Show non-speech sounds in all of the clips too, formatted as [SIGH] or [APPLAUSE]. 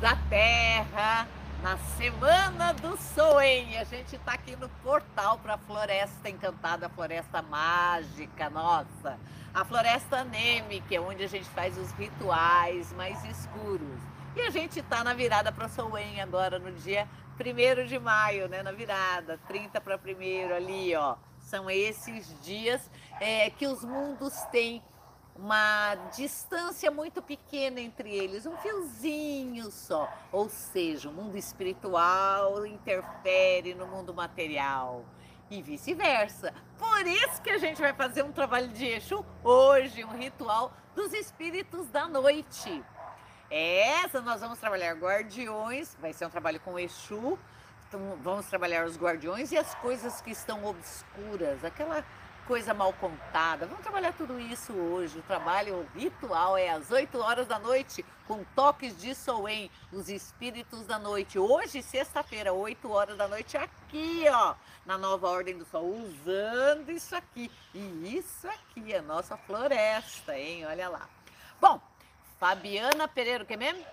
da Terra, na Semana do Soen. A gente está aqui no portal para a Floresta Encantada, a Floresta Mágica, nossa. A Floresta que é onde a gente faz os rituais mais escuros. E a gente está na virada para Soen agora, no dia 1 de maio, né? Na virada, 30 para 1 ali, ó. São esses dias é, que os mundos têm uma distância muito pequena entre eles, um fiozinho só. Ou seja, o mundo espiritual interfere no mundo material e vice-versa. Por isso que a gente vai fazer um trabalho de Exu hoje, um ritual dos espíritos da noite. Essa nós vamos trabalhar guardiões, vai ser um trabalho com Exu. Então, vamos trabalhar os guardiões e as coisas que estão obscuras, aquela coisa mal contada. Vamos trabalhar tudo isso hoje. O trabalho ritual é às 8 horas da noite, com toques de Soen, os espíritos da noite. Hoje, sexta-feira, 8 horas da noite, aqui, ó, na nova Ordem do Sol, usando isso aqui. E isso aqui é nossa floresta, hein? Olha lá. Bom, Fabiana Pereira, o que mesmo?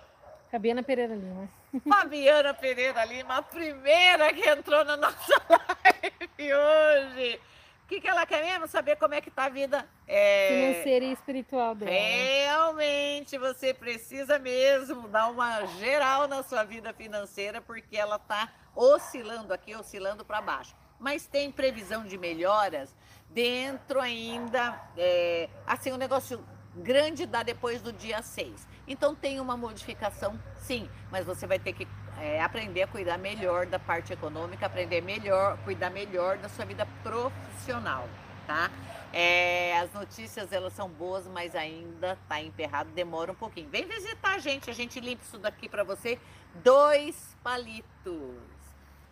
Fabiana Pereira Lima. [LAUGHS] Fabiana Pereira Lima, a primeira que entrou na nossa [LAUGHS] live hoje. O que, que ela quer mesmo? Saber como é que tá a vida é... financeira e espiritual dela. Realmente, você precisa mesmo dar uma geral na sua vida financeira, porque ela tá oscilando aqui, oscilando para baixo. Mas tem previsão de melhoras dentro ainda, é, assim, um negócio grande dá depois do dia 6. Então tem uma modificação, sim, mas você vai ter que é, aprender a cuidar melhor da parte econômica, aprender melhor, cuidar melhor da sua vida profissional, tá? É, as notícias elas são boas, mas ainda tá emperrado, demora um pouquinho. Vem visitar a gente, a gente limpa isso daqui para você, dois palitos.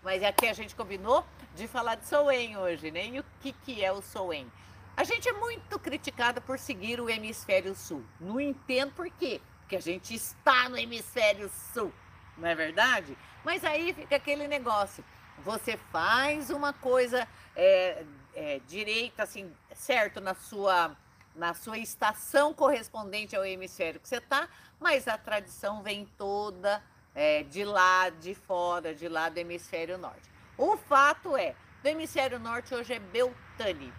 Mas aqui a gente combinou de falar de Soen hoje, né? E o que, que é o Soen? A gente é muito criticada por seguir o hemisfério sul. Não entendo por quê. Porque a gente está no hemisfério sul não é verdade? Mas aí fica aquele negócio. Você faz uma coisa é, é, direita, assim, certo, na sua, na sua estação correspondente ao hemisfério que você está, mas a tradição vem toda é, de lá, de fora, de lá do hemisfério norte. O fato é, do hemisfério norte hoje é Beltane.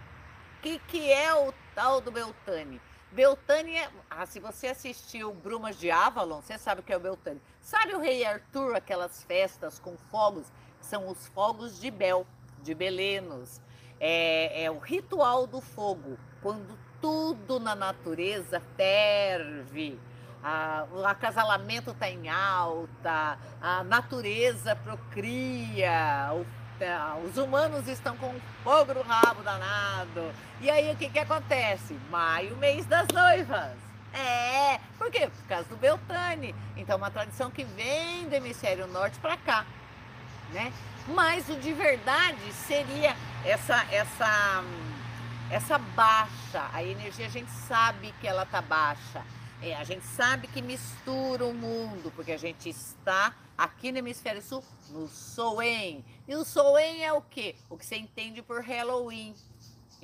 O que, que é o tal do Beltane? Beltânia, ah, se você assistiu Brumas de Avalon, você sabe o que é o Beltânia. Sabe o rei Arthur, aquelas festas com fogos? São os fogos de Bel, de Belenos. É, é o ritual do fogo, quando tudo na natureza ferve. Ah, o acasalamento está em alta, a natureza procria, o os humanos estão com fogo no rabo danado. E aí o que, que acontece? Maio, mês das noivas. É, por quê? Por causa do Beltane. Então, uma tradição que vem do hemisfério norte para cá, né? Mas o de verdade seria essa essa essa baixa. A energia a gente sabe que ela tá baixa. É, a gente sabe que mistura o mundo, porque a gente está aqui no hemisfério sul no Soen. E o Soen é o quê? O que você entende por Halloween.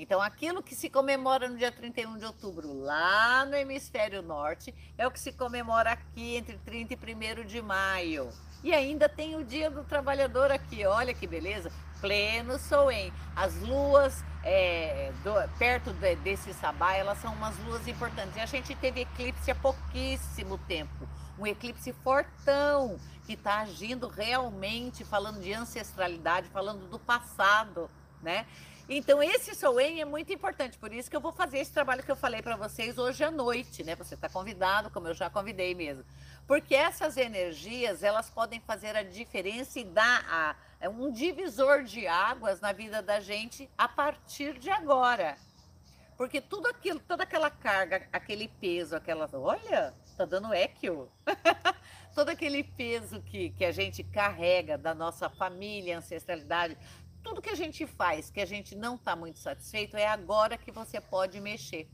Então, aquilo que se comemora no dia 31 de outubro, lá no hemisfério norte, é o que se comemora aqui entre 30 e 1 de maio. E ainda tem o Dia do Trabalhador aqui, olha que beleza, pleno Soen. As luas é, do, perto de, desse sabá, elas são umas luas importantes. E a gente teve eclipse há pouquíssimo tempo, um eclipse fortão, que está agindo realmente, falando de ancestralidade, falando do passado, né? Então, esse Soen é muito importante, por isso que eu vou fazer esse trabalho que eu falei para vocês hoje à noite, né? Você está convidado, como eu já convidei mesmo. Porque essas energias, elas podem fazer a diferença e dar a, é um divisor de águas na vida da gente a partir de agora. Porque tudo aquilo, toda aquela carga, aquele peso, aquela. Olha, tá dando equio. [LAUGHS] todo aquele peso que, que a gente carrega da nossa família, ancestralidade, tudo que a gente faz que a gente não está muito satisfeito, é agora que você pode mexer.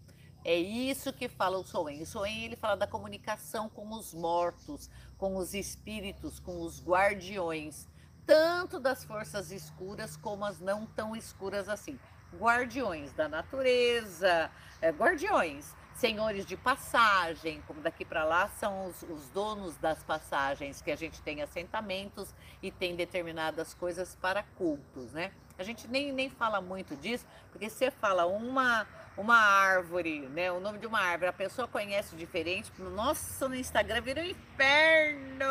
É isso que fala o Soen. O Soen ele fala da comunicação com os mortos, com os espíritos, com os guardiões, tanto das forças escuras como as não tão escuras assim. Guardiões da natureza, é, guardiões senhores de passagem, como daqui para lá são os, os, donos das passagens, que a gente tem assentamentos e tem determinadas coisas para cultos, né? A gente nem, nem fala muito disso, porque você fala uma, uma árvore, né? O nome de uma árvore, a pessoa conhece diferente. Nossa, no Instagram vira um inferno!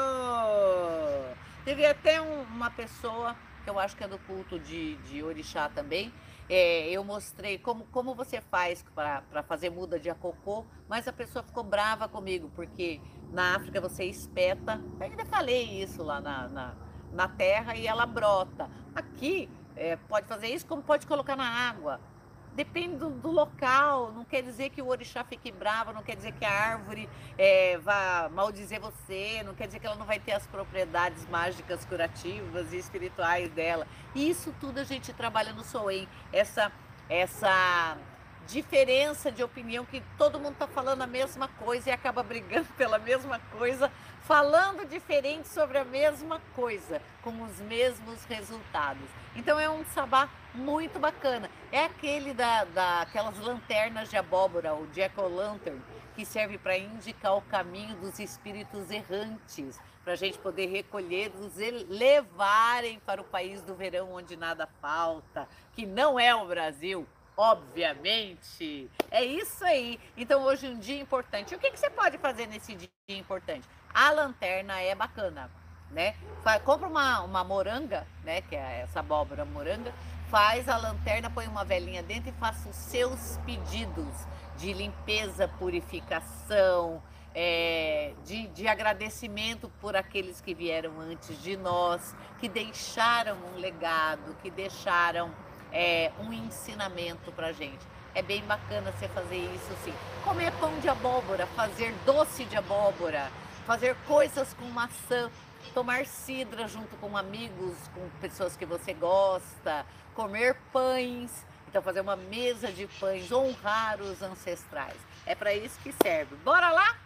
Teve até um, uma pessoa, que eu acho que é do culto de, de Orixá também, é, eu mostrei como, como você faz para fazer muda de acocô, mas a pessoa ficou brava comigo, porque na África você espeta, eu ainda falei isso lá na, na, na terra e ela brota. Aqui é, pode fazer isso, como pode colocar na água. Depende do, do, local, não quer dizer que o orixá fique bravo, não quer dizer que a árvore é, vá maldizer você, não quer dizer que ela não vai ter as propriedades mágicas, curativas e espirituais dela. Isso tudo a gente trabalha no Soem, essa, essa diferença de opinião que todo mundo está falando a mesma coisa e acaba brigando [LAUGHS] pela mesma coisa, falando diferente sobre a mesma coisa, com os mesmos resultados. Então é um sabá muito bacana. É aquele da, daquelas lanternas de abóbora, o Jack-o-lantern, que serve para indicar o caminho dos espíritos errantes, para a gente poder recolhê-los e levarem para o país do verão onde nada falta, que não é o Brasil, obviamente. É isso aí. Então hoje é um dia importante. O que, que você pode fazer nesse dia importante? A lanterna é bacana, né? Compra uma, uma moranga, né? Que é essa abóbora moranga. Faz a lanterna, põe uma velinha dentro e faça os seus pedidos de limpeza, purificação, é, de, de, agradecimento por aqueles que vieram antes de nós, que deixaram um legado, que deixaram é, um ensinamento para gente. É bem bacana você fazer isso sim. Comer pão de abóbora, fazer doce de abóbora, fazer coisas com maçã, tomar cidra junto com amigos, com pessoas que você gosta, comer pães. Então, fazer uma mesa de pães, honrar os ancestrais. É para isso que serve. Bora lá?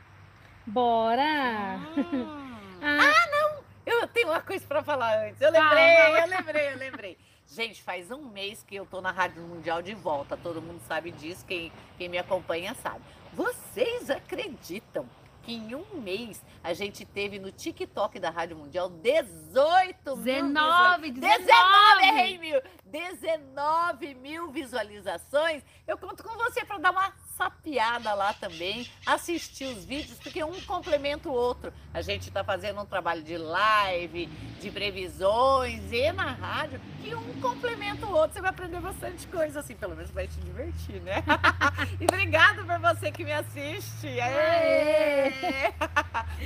Bora! Hum. [LAUGHS] ah. ah, não! Eu tenho uma coisa para falar antes. Eu lembrei, eu lembrei, eu lembrei. Gente, faz um mês que eu tô na Rádio Mundial de volta. Todo mundo sabe disso, quem, quem me acompanha sabe. Vocês acreditam que em um mês a gente teve no TikTok da Rádio Mundial 18 mil 19, 19, 19, errei mil. 19 mil visualizações. Eu conto com você para dar uma sapiada lá também, assistir os vídeos, porque um complementa o outro. A gente está fazendo um trabalho de live, de previsões e na rádio, que um complementa o outro. Você vai aprender bastante coisa, assim, pelo menos vai te divertir, né? [LAUGHS] e obrigado por você que me assiste. Aê!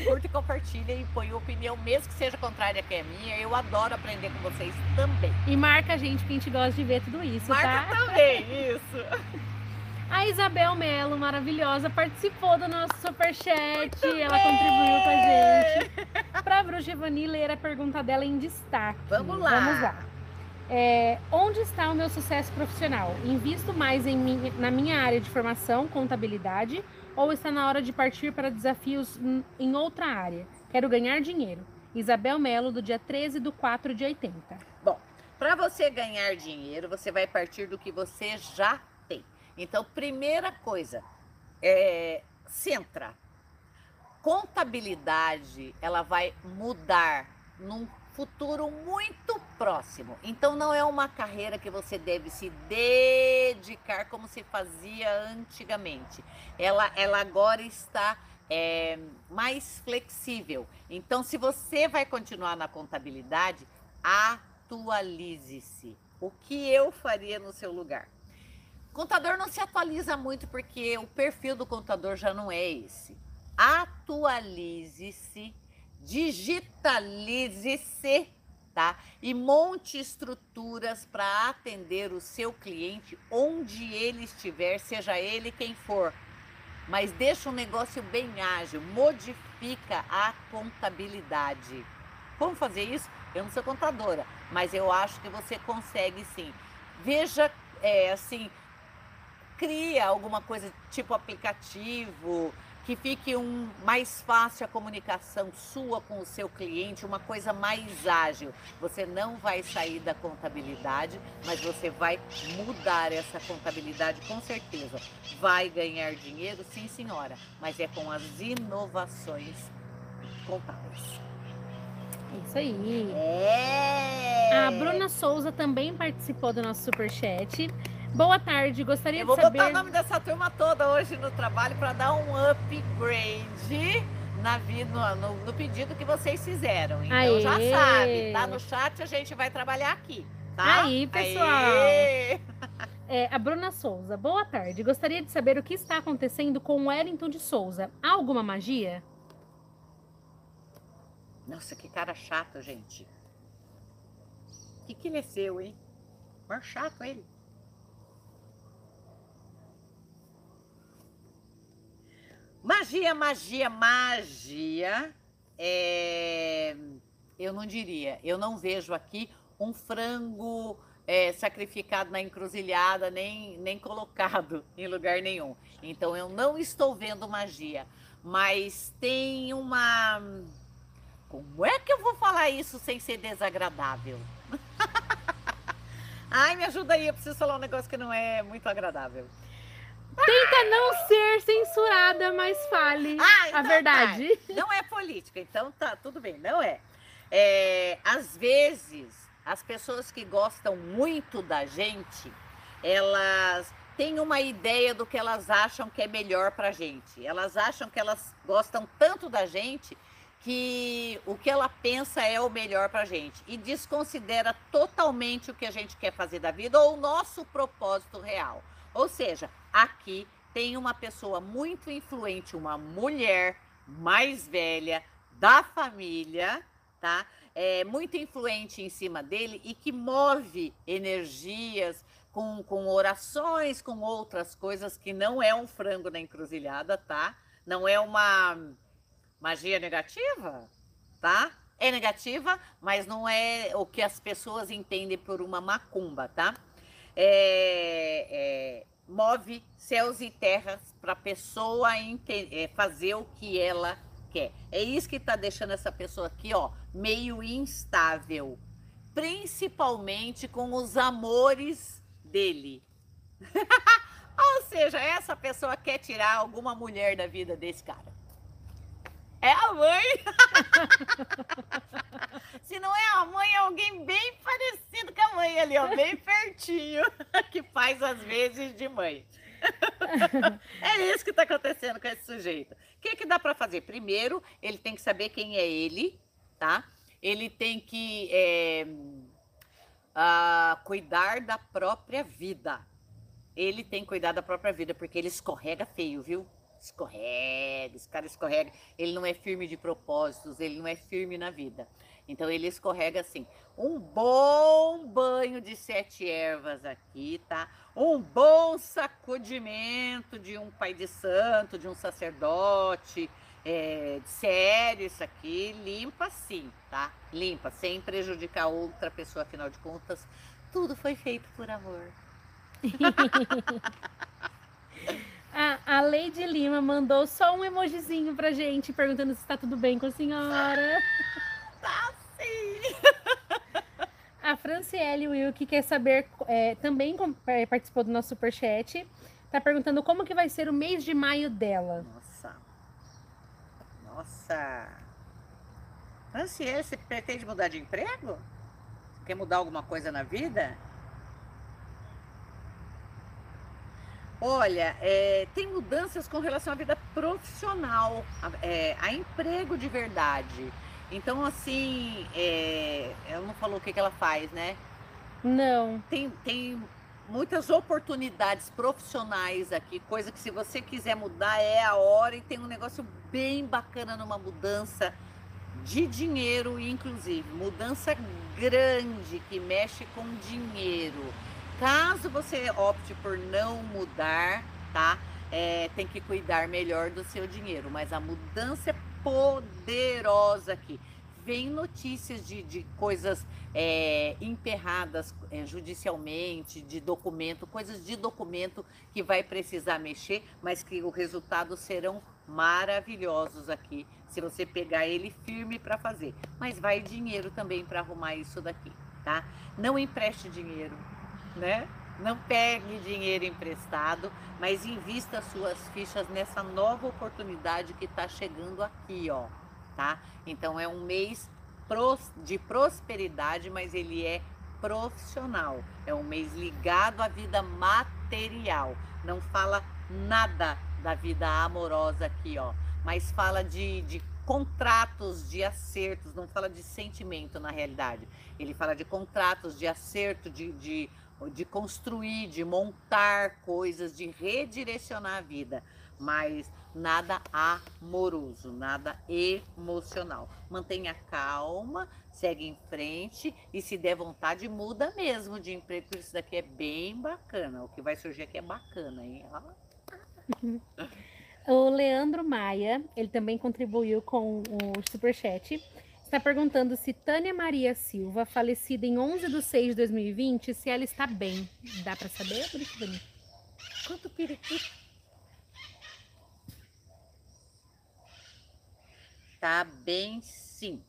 Curta e compartilha e põe opinião, mesmo que seja contrária que é minha. Eu adoro aprender com vocês também. E marca a gente, que a gente gosta de ver tudo isso, marca tá? também, isso. A Isabel Melo, maravilhosa, participou do nosso superchat. Ela contribuiu com a gente. Para a Bruxa Evani ler a pergunta dela em destaque. Vamos lá. Vamos lá. É, onde está o meu sucesso profissional? Invisto mais em na minha área de formação, contabilidade, ou está na hora de partir para desafios em outra área? Quero ganhar dinheiro. Isabel Melo, do dia 13 do 4 de 80. Bom, para você ganhar dinheiro, você vai partir do que você já então, primeira coisa, é, centra. Contabilidade, ela vai mudar num futuro muito próximo. Então, não é uma carreira que você deve se dedicar como se fazia antigamente. Ela, ela agora está é, mais flexível. Então, se você vai continuar na contabilidade, atualize-se. O que eu faria no seu lugar? Contador não se atualiza muito porque o perfil do contador já não é esse. Atualize-se, digitalize-se, tá? E monte estruturas para atender o seu cliente onde ele estiver, seja ele quem for. Mas deixa um negócio bem ágil, modifica a contabilidade. Como fazer isso? Eu não sou contadora, mas eu acho que você consegue sim. Veja, é, assim, cria alguma coisa tipo aplicativo, que fique um mais fácil a comunicação sua com o seu cliente, uma coisa mais ágil. Você não vai sair da contabilidade, mas você vai mudar essa contabilidade com certeza. Vai ganhar dinheiro, sim, senhora, mas é com as inovações contábeis. Isso aí. É. A Bruna Souza também participou do nosso superchat. Boa tarde, gostaria Eu vou de saber. botar o nome dessa turma toda hoje no trabalho para dar um upgrade na vida, no, no pedido que vocês fizeram. Então Aê. já sabe, tá no chat, a gente vai trabalhar aqui. Tá? Aí, pessoal. É, a Bruna Souza, boa tarde. Gostaria de saber o que está acontecendo com o Wellington de Souza. Há alguma magia? Nossa, que cara chato, gente. O que, que ele é seu, hein? Mó chato ele. Magia, magia, magia. É... Eu não diria. Eu não vejo aqui um frango é, sacrificado na encruzilhada, nem, nem colocado [LAUGHS] em lugar nenhum. Então eu não estou vendo magia. Mas tem uma. Como é que eu vou falar isso sem ser desagradável? [LAUGHS] Ai, me ajuda aí, eu preciso falar um negócio que não é muito agradável. Tenta não ser censurada, mas fale Ah, a então verdade. tá. Não é política, então tá tudo bem, não é. é. Às vezes, as pessoas que gostam muito da gente, elas têm uma ideia do que elas acham que é melhor pra gente. Elas acham que elas gostam tanto da gente que o que ela pensa é o melhor pra gente e desconsidera totalmente o que a gente quer fazer da vida ou o nosso propósito real. Ou seja, aqui tem uma pessoa muito influente, uma mulher mais velha da família, tá? É muito influente em cima dele e que move energias com, com orações, com outras coisas que não é um frango na encruzilhada, tá? Não é uma magia negativa, tá? É negativa, mas não é o que as pessoas entendem por uma macumba, tá? É, é, move céus e terras para a pessoa é, fazer o que ela quer. É isso que está deixando essa pessoa aqui, ó, meio instável, principalmente com os amores dele. [LAUGHS] Ou seja, essa pessoa quer tirar alguma mulher da vida desse cara. É a mãe. [LAUGHS] Se não é a mãe, é alguém bem parecido com a mãe ali, ó, bem pertinho, [LAUGHS] que faz às vezes de mãe. [LAUGHS] É isso que está acontecendo com esse sujeito. O que, que dá para fazer? Primeiro, ele tem que saber quem é ele, tá? Ele tem que é, ah, cuidar da própria vida. Ele tem que cuidar da própria vida, porque ele escorrega feio, viu? Escorrega, esse cara escorrega. Ele não é firme de propósitos, ele não é firme na vida. Então ele escorrega assim. Um bom banho de sete ervas aqui, tá? Um bom sacudimento de um pai de santo, de um sacerdote. É, sério isso aqui, limpa sim, tá? Limpa, sem prejudicar outra pessoa, afinal de contas, tudo foi feito por amor. [LAUGHS] A, a Leide Lima mandou só um emojizinho pra gente, perguntando se está tudo bem com a senhora. [LAUGHS] Tá sim! A Franciele Wilk quer saber, é, também é, participou do nosso superchat, tá perguntando como que vai ser o mês de maio dela. Nossa. Nossa. Franciele, você pretende mudar de emprego? Quer mudar alguma coisa na vida? Olha, é, tem mudanças com relação à vida profissional, a, é, a emprego de verdade. Então, assim, é, ela não falou o que, que ela faz, né? Não. tem, tem muitas oportunidades profissionais aqui, coisa que se você quiser mudar é a hora e tem um negócio bem bacana numa mudança de dinheiro, inclusive, mudança grande que mexe com dinheiro. Caso você opte por não mudar, tá? É, tem que cuidar melhor do seu dinheiro, mas a mudança é poderosa aqui. Vem notícias de, de coisas é, emperradas é, judicialmente, de documento, coisas de documento que vai precisar mexer, mas que o resultado serão maravilhosos aqui, se você pegar ele firme para fazer. Mas vai dinheiro também para arrumar isso daqui, tá? Não empreste dinheiro, né? Não pegue dinheiro emprestado, mas invista suas fichas nessa nova oportunidade que está chegando aqui, ó, tá? Então é um mês de prosperidade, mas ele é profissional. É um mês ligado à vida material. Não fala nada da vida amorosa aqui, ó, mas fala de, de contratos, de acertos, não fala de sentimento na realidade. Ele fala de contratos, de acerto, de, de de construir, de montar coisas, de redirecionar a vida, mas nada amoroso, nada emocional. Mantenha calma, segue em frente e se der vontade, muda mesmo de emprego, porque isso daqui é bem bacana. O que vai surgir aqui é bacana, hein? [LAUGHS] O Leandro Maia, ele também contribuiu com o superchat está perguntando se Tânia Maria Silva, falecida em 11 de 6 de 2020, se ela está bem. Dá para saber? Quanto periquito? Tá bem sim.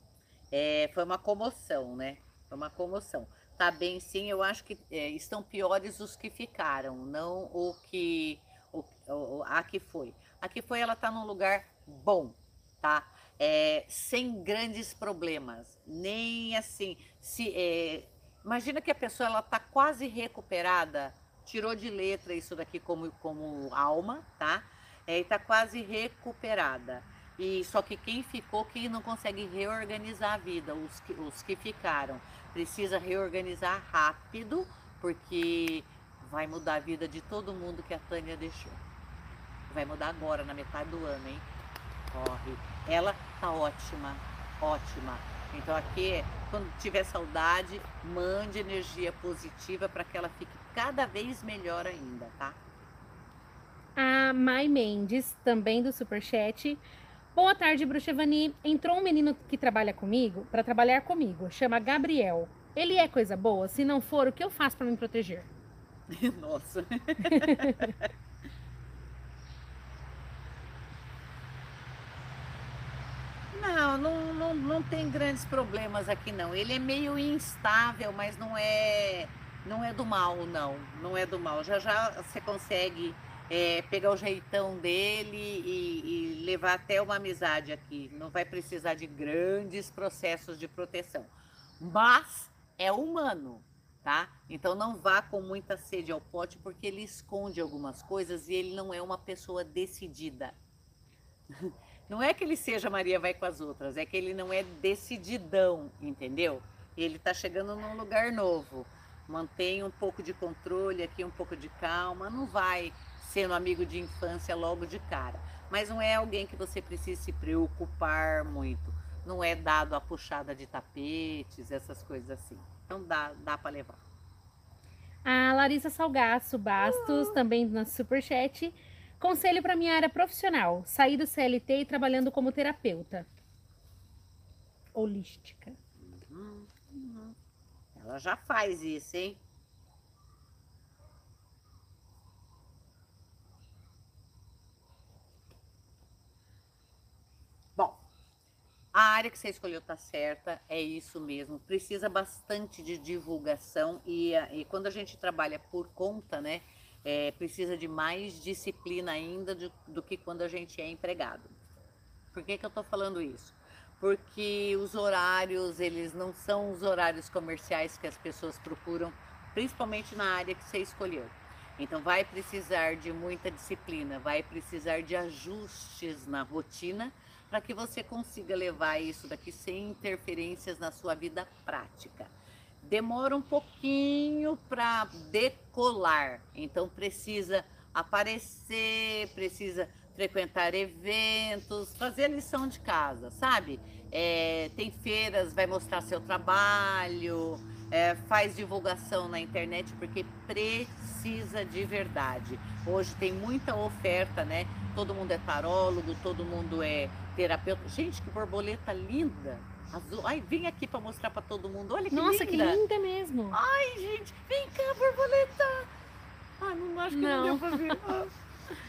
É, foi uma comoção, né? Foi uma comoção. Tá bem sim, eu acho que é, estão piores os que ficaram, não o que o, o, a que foi. A que foi, ela tá num lugar bom, tá? É, sem grandes problemas, nem assim. Se, é, imagina que a pessoa ela está quase recuperada, tirou de letra isso daqui como, como alma, tá? É, está quase recuperada. E só que quem ficou, quem não consegue reorganizar a vida, os que, os que ficaram, precisa reorganizar rápido, porque vai mudar a vida de todo mundo que a Tânia deixou. Vai mudar agora, na metade do ano, hein? Corre ela tá ótima, ótima. Então aqui, quando tiver saudade, mande energia positiva para que ela fique cada vez melhor ainda, tá? A Mai Mendes, também do Superchat. Boa tarde, Bruxa Evani. Entrou um menino que trabalha comigo, para trabalhar comigo, chama Gabriel. Ele é coisa boa? Se não for, o que eu faço para me proteger? [LAUGHS] Nossa. [LAUGHS] Não, não, não, não tem grandes problemas aqui não. Ele é meio instável, mas não é não é do mal, não. Não é do mal. Já já você consegue é, pegar o jeitão dele e, e, levar até uma amizade aqui. Não vai precisar de grandes processos de proteção. Mas é humano, tá? Então não vá com muita sede ao pote, porque ele esconde algumas coisas e ele não é uma pessoa decidida. [LAUGHS] Não é que ele seja Maria vai com as outras, é que ele não é decididão, entendeu? Ele está chegando num lugar novo. Mantenha um pouco de controle aqui, um pouco de calma. Não vai sendo amigo de infância logo de cara. Mas não é alguém que você precisa se preocupar muito. Não é dado a puxada de tapetes, essas coisas assim. Então dá, dá para levar. A Larissa Salgaço Bastos, também na Superchat. Conselho para minha área profissional: sair do CLT e trabalhando como terapeuta holística. Uhum, uhum. Ela já faz isso, hein? Bom, a área que você escolheu tá certa, é isso mesmo. Precisa bastante de divulgação e, e quando a gente trabalha por conta, né? É, precisa de mais disciplina ainda do, do que quando a gente é empregado. Por que, que eu estou falando isso? Porque os horários, eles não são os horários comerciais que as pessoas procuram, principalmente na área que você escolheu. Então vai precisar de muita disciplina, vai precisar de ajustes na rotina para que você consiga levar isso daqui sem interferências na sua vida prática demora um pouquinho para decolar. Então precisa aparecer, precisa frequentar eventos, fazer lição de casa, sabe? É, tem feiras, vai mostrar seu trabalho, é, faz divulgação na internet porque precisa de verdade. Hoje tem muita oferta, né? Todo mundo é tarólogo, todo mundo é terapeuta. Gente, que borboleta linda! Azul. Ai, vem aqui para mostrar para todo mundo. Olha que Nossa, linda. que linda mesmo. Ai, gente, vem cá, borboleta. Ai, não acho que não, não deu para ver. [LAUGHS]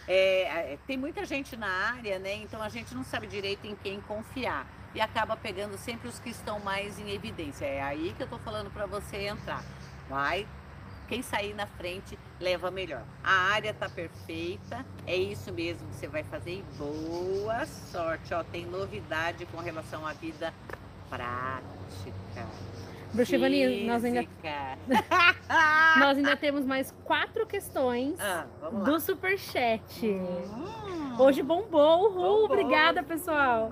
É, é, tem muita gente na área, né? Então a gente não sabe direito em quem confiar. E acaba pegando sempre os que estão mais em evidência. É aí que eu tô falando para você entrar. Vai, quem sair na frente leva melhor. A área tá perfeita, é isso mesmo que você vai fazer e boa sorte. Ó, tem novidade com relação à vida prática. Bruxivani, nós ainda... [LAUGHS] nós ainda [LAUGHS] temos mais quatro questões ah, do Superchat. Hum. Hoje bombou, uhul, obrigada pessoal.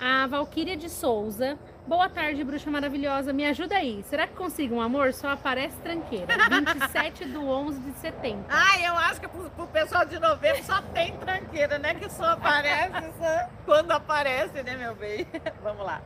A Valquíria de Souza. Boa tarde, bruxa maravilhosa. Me ajuda aí. Será que consigo um amor? Só aparece tranqueira. [LAUGHS] 27 do 11 de setembro. Ah, eu acho que pro, pro pessoal de novembro só tem tranqueira, né? Que só aparece só quando aparece, né, meu bem? Vamos lá.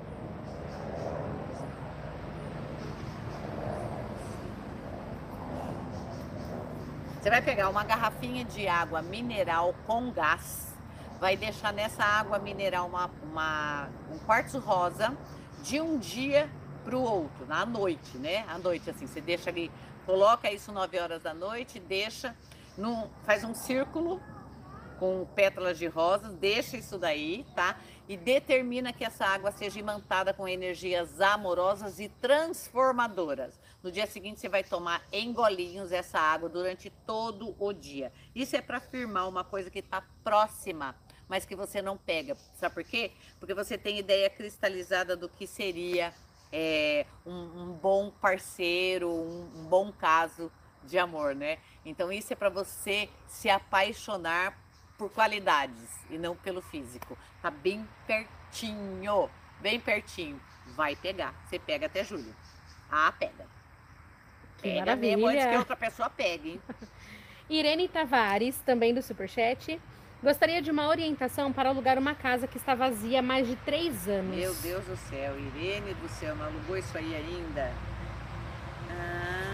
Você vai pegar uma garrafinha de água mineral com gás, vai deixar nessa água mineral uma, uma um quartzo rosa de um dia para o outro, na noite, né? À noite, assim, você deixa ali, coloca isso 9 horas da noite, deixa, num, faz um círculo com pétalas de rosas, deixa isso daí, tá? E determina que essa água seja imantada com energias amorosas e transformadoras. No dia seguinte, você vai tomar em golinhos essa água durante todo o dia. Isso é para afirmar uma coisa que está próxima, mas que você não pega. Sabe por quê? Porque você tem ideia cristalizada do que seria é, um, um, bom parceiro, um, um bom caso de amor, né? Então, isso é para você se apaixonar por qualidades e não pelo físico. Tá bem pertinho, bem pertinho. Vai pegar. Você pega até julho. Ah, pega. Que Pega maravilha. mesmo antes que outra pessoa pegue. [LAUGHS] Irene Tavares, também do Superchat. Gostaria de uma orientação para alugar uma casa que está vazia há mais de três anos. Meu Deus do céu, Irene do céu, não alugou isso aí ainda? Ah.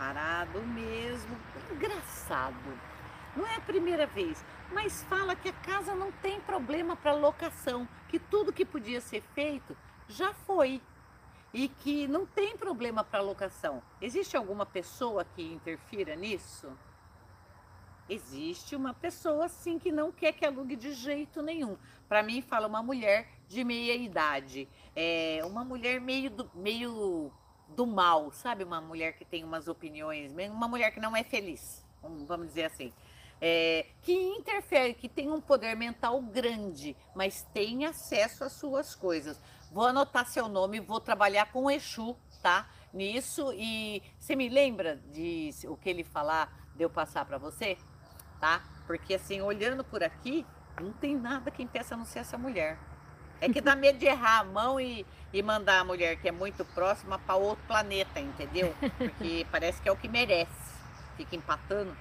Parado mesmo. Engraçado. Não é a primeira vez mas fala que a casa não tem problema para locação, que tudo que podia ser feito já foi e que não tem problema para locação. Existe alguma pessoa que interfira nisso? Existe uma pessoa sim que não quer que alugue de jeito nenhum. Para mim, fala uma mulher de meia idade, é uma mulher meio do, meio do mal, sabe? Uma mulher que tem umas opiniões, uma mulher que não é feliz, vamos dizer assim é, que interfere, que tem um poder mental grande, mas tem acesso às suas coisas. Vou anotar seu nome, vou trabalhar com o Exu, tá? Nisso e você me lembra de o que ele falar de eu passar para você, tá? Porque assim, olhando por aqui, não tem nada que impeça a não ser essa mulher. É que dá medo de errar a mão e, e mandar a mulher que é muito próxima para outro planeta, entendeu? Porque [LAUGHS] parece que é o que merece. Fica empatando.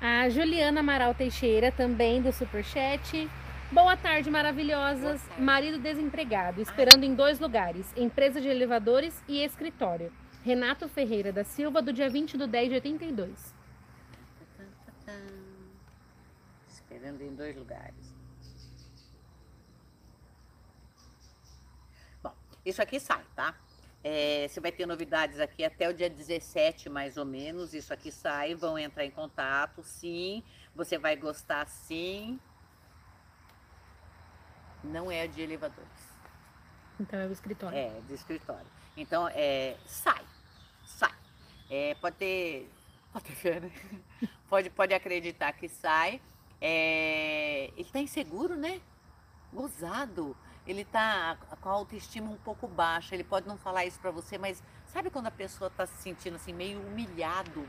A Juliana Amaral Teixeira, também do Superchat. Boa tarde, maravilhosas. Boa tarde. Marido desempregado, esperando em dois lugares: empresa de elevadores e escritório. Renato Ferreira da Silva, do dia 20 de 10 de 82. Esperando em dois lugares. Isso aqui sai, tá? É, você vai ter novidades aqui até o dia 17, mais ou menos. Isso aqui sai, vão entrar em contato, sim. Você vai gostar, sim. Não é de elevadores. Então é o escritório. É, do escritório. Então, é, sai, sai. É, pode ter, pode ter fé, né? [LAUGHS] pode, pode acreditar que sai. É, ele está inseguro, né? Gozado ele está com a autoestima um pouco baixa, ele pode não falar isso para você, mas sabe quando a pessoa está se sentindo assim meio humilhado?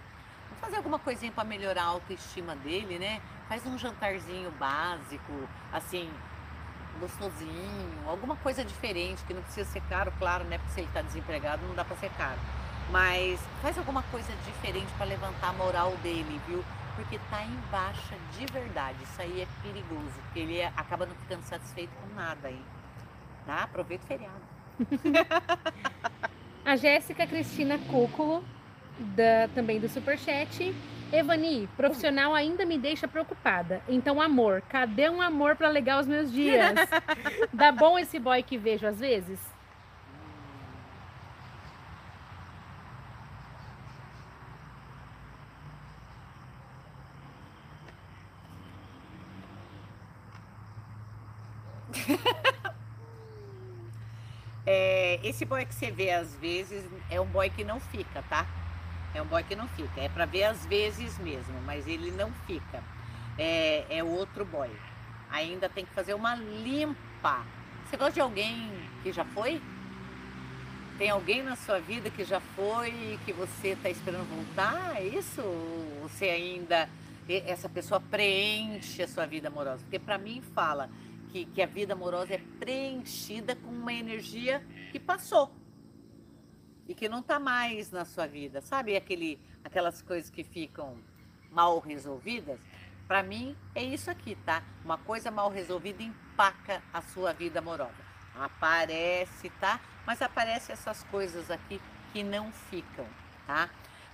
Vamos fazer alguma coisinha para melhorar a autoestima dele, né? Faz um jantarzinho básico, assim, gostosinho, alguma coisa diferente, que não precisa ser caro, claro, né? Porque se ele está desempregado não dá para ser caro. Mas faz alguma coisa diferente para levantar a moral dele, viu? Porque tá em baixa de verdade. Isso aí é perigoso, porque ele acaba não ficando satisfeito com nada aí. Tá? Aproveita o feriado. [LAUGHS] a Jéssica Cristina Cúculo, da, também do Superchat. Evani, profissional ainda me deixa preocupada. Então, amor, cadê um amor para alegar os meus dias? [LAUGHS] Dá bom esse boy que vejo às vezes? é, esse boy que você vê às vezes é um boy que não fica, tá? É um boy que não fica. É para ver às vezes mesmo, mas ele não fica. É, é outro boy. Ainda tem que fazer uma limpa. Você gosta de alguém que já foi? Tem alguém na sua vida que já foi e que você está esperando voltar? É isso? Ou você ainda. Essa pessoa preenche a sua vida amorosa? Porque para mim fala que, que a vida amorosa é preenchida com uma energia que passou e que não está mais na sua vida. Sabe aquele, aquelas coisas que ficam mal resolvidas? Para mim é isso aqui, tá? Uma coisa mal resolvida empaca a sua vida amorosa. Aparece, tá? Mas aparece essas coisas aqui que não ficam, tá?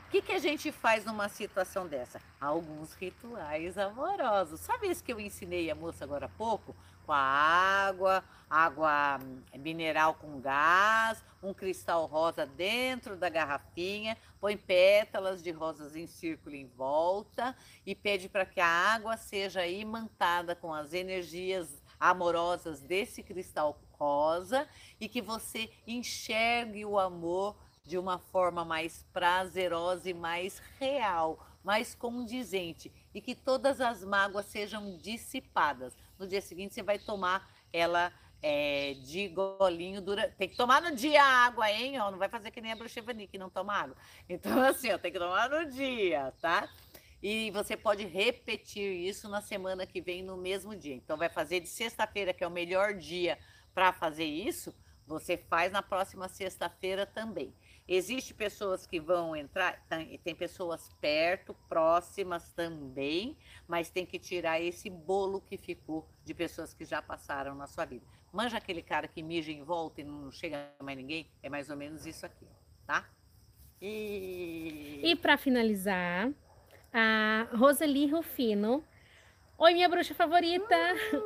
O que, que a gente faz numa situação dessa? Alguns rituais amorosos. Sabe isso que eu ensinei a moça agora há pouco? Com a água, água hum, mineral com gás, um cristal rosa dentro da garrafinha, põe pétalas de rosas em círculo em volta e pede para que a água seja imantada com as energias amorosas desse cristal rosa e que você enxergue o amor de uma forma mais prazerosa e mais real, mais condizente e que todas as mágoas sejam dissipadas. No dia seguinte você vai tomar ela é, de golinho. Tem que tomar no dia a água, hein? Ó, não vai fazer que nem a bruxevani que não toma água. [LAUGHS] Então, assim, ó, tem que tomar no dia, tá? E você pode repetir isso na semana que vem, no mesmo dia. Então, vai fazer de sexta-feira, que é o melhor dia para fazer isso, você faz na próxima sexta-feira também. Existem pessoas que vão entrar, e tem pessoas perto, próximas também, mas tem que tirar esse bolo que ficou de pessoas que já passaram na sua vida. Manja aquele cara que mija em volta e não chega mais ninguém? É mais ou menos isso aqui, tá? E, e para finalizar, a Roseli Rufino Oi, minha bruxa favorita!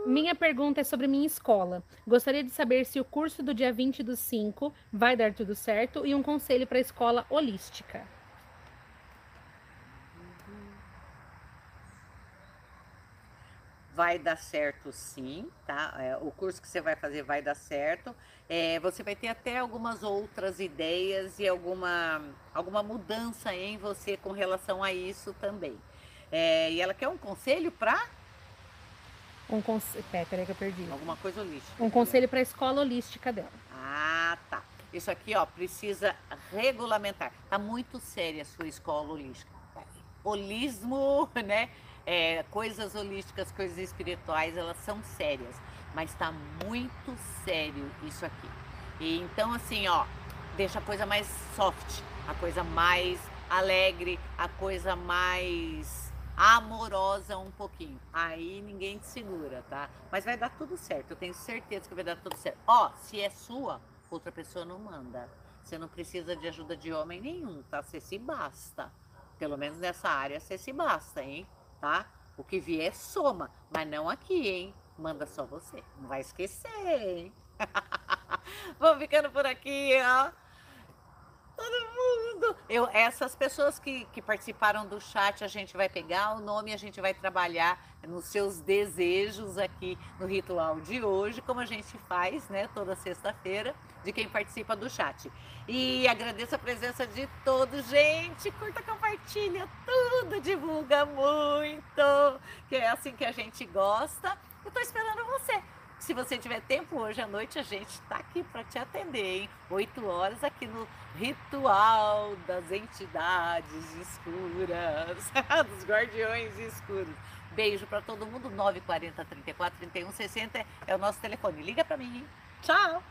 Minha pergunta é sobre minha escola. Gostaria de saber se o curso do dia 20 do 5 vai dar tudo certo e um conselho para a escola holística. Vai dar certo sim, tá? É, o curso que você vai fazer vai dar certo. É, você vai ter até algumas outras ideias e alguma, alguma mudança em você com relação a isso também. É, e ela quer um conselho para um conselho. Peraí que eu perdi. Alguma coisa holística. Um conselho para a escola holística dela. Ah, tá. Isso aqui, ó, precisa regulamentar. Tá muito séria a sua escola holística. Holismo, [LAUGHS] né? É, coisas holísticas, coisas espirituais, elas são sérias. Mas tá muito sério isso aqui. E então, assim, ó, deixa a coisa mais soft, a coisa mais alegre, a coisa mais amorosa um pouquinho. Aí ninguém te segura, tá? Mas vai dar tudo certo, eu tenho certeza que vai dar tudo certo. Ó, se é sua, outra pessoa não manda. Você não precisa de ajuda de homem nenhum, tá? Você se basta. Pelo menos nessa área você se basta, hein? Tá? O que vier soma, mas não aqui, hein? Manda só você. Não vai esquecer, hein? [LAUGHS] Vamos ficando por aqui, ó. Todo mundo. Eu, essas pessoas que, que participaram do chat, a gente vai pegar o nome, a gente vai trabalhar nos seus desejos aqui no ritual de hoje, como a gente faz, né, toda sexta-feira, de quem participa do chat. E agradeço a presença de todos, gente. Curta, compartilha tudo, divulga muito, que é assim que a gente gosta. Eu tô esperando você. Se você tiver tempo hoje à noite, a gente está aqui para te atender, hein? 8 horas aqui no Ritual das Entidades Escuras, [LAUGHS] dos Guardiões Escuros. Beijo para todo mundo, 940 34 31 60 é o nosso telefone. Liga para mim? Tchau!